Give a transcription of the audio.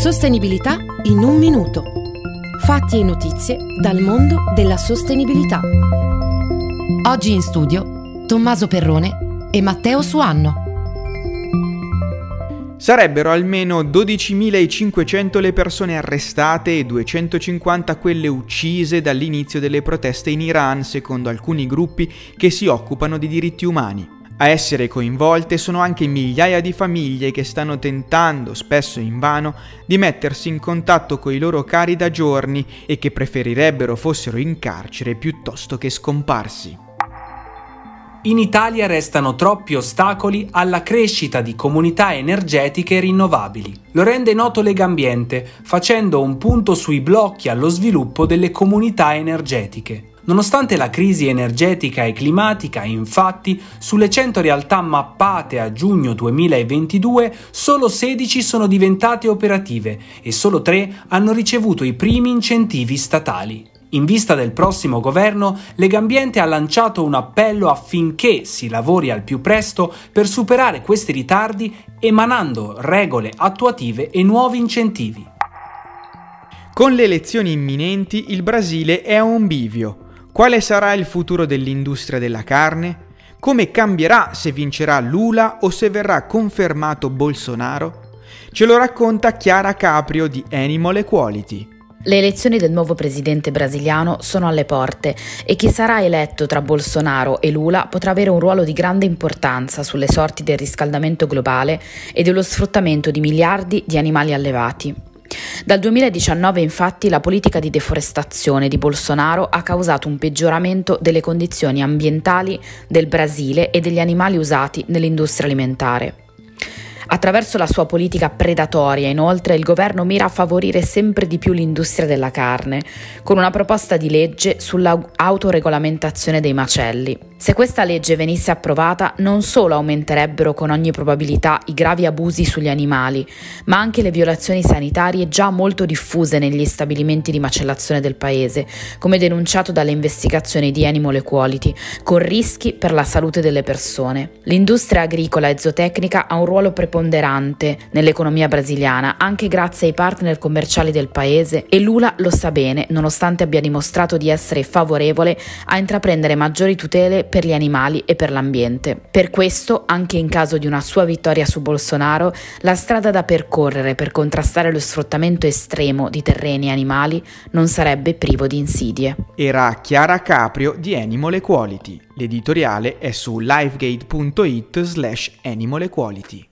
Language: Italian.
Sostenibilità in un minuto. Fatti e notizie dal mondo della sostenibilità. Oggi in studio Tommaso Perrone e Matteo Suanno. Sarebbero almeno 12.500 le persone arrestate e 250 quelle uccise dall'inizio delle proteste in Iran, secondo alcuni gruppi che si occupano di diritti umani. A essere coinvolte sono anche migliaia di famiglie che stanno tentando, spesso invano, di mettersi in contatto con i loro cari da giorni e che preferirebbero fossero in carcere piuttosto che scomparsi. In Italia restano troppi ostacoli alla crescita di comunità energetiche rinnovabili. Lo rende noto Legambiente, facendo un punto sui blocchi allo sviluppo delle comunità energetiche. Nonostante la crisi energetica e climatica, infatti, sulle 100 realtà mappate a giugno 2022, solo 16 sono diventate operative e solo 3 hanno ricevuto i primi incentivi statali. In vista del prossimo governo, Legambiente ha lanciato un appello affinché si lavori al più presto per superare questi ritardi emanando regole attuative e nuovi incentivi. Con le elezioni imminenti il Brasile è a un bivio. Quale sarà il futuro dell'industria della carne? Come cambierà se vincerà Lula o se verrà confermato Bolsonaro? Ce lo racconta Chiara Caprio di Animal Equality. Le elezioni del nuovo presidente brasiliano sono alle porte e chi sarà eletto tra Bolsonaro e Lula potrà avere un ruolo di grande importanza sulle sorti del riscaldamento globale e dello sfruttamento di miliardi di animali allevati. Dal 2019 infatti la politica di deforestazione di Bolsonaro ha causato un peggioramento delle condizioni ambientali del Brasile e degli animali usati nell'industria alimentare. Attraverso la sua politica predatoria, inoltre, il governo mira a favorire sempre di più l'industria della carne, con una proposta di legge sull'autoregolamentazione dei macelli. Se questa legge venisse approvata, non solo aumenterebbero con ogni probabilità i gravi abusi sugli animali, ma anche le violazioni sanitarie già molto diffuse negli stabilimenti di macellazione del paese, come denunciato dalle investigazioni di Animal Equality, con rischi per la salute delle persone. L'industria agricola e zootecnica ha un ruolo preponderante nell'economia brasiliana, anche grazie ai partner commerciali del paese, e Lula lo sa bene, nonostante abbia dimostrato di essere favorevole a intraprendere maggiori tutele per gli animali e per l'ambiente. Per questo, anche in caso di una sua vittoria su Bolsonaro, la strada da percorrere per contrastare lo sfruttamento estremo di terreni e animali non sarebbe privo di insidie. Era Chiara Caprio di Animal Equality. L'editoriale è su livegate.it slash animal equality.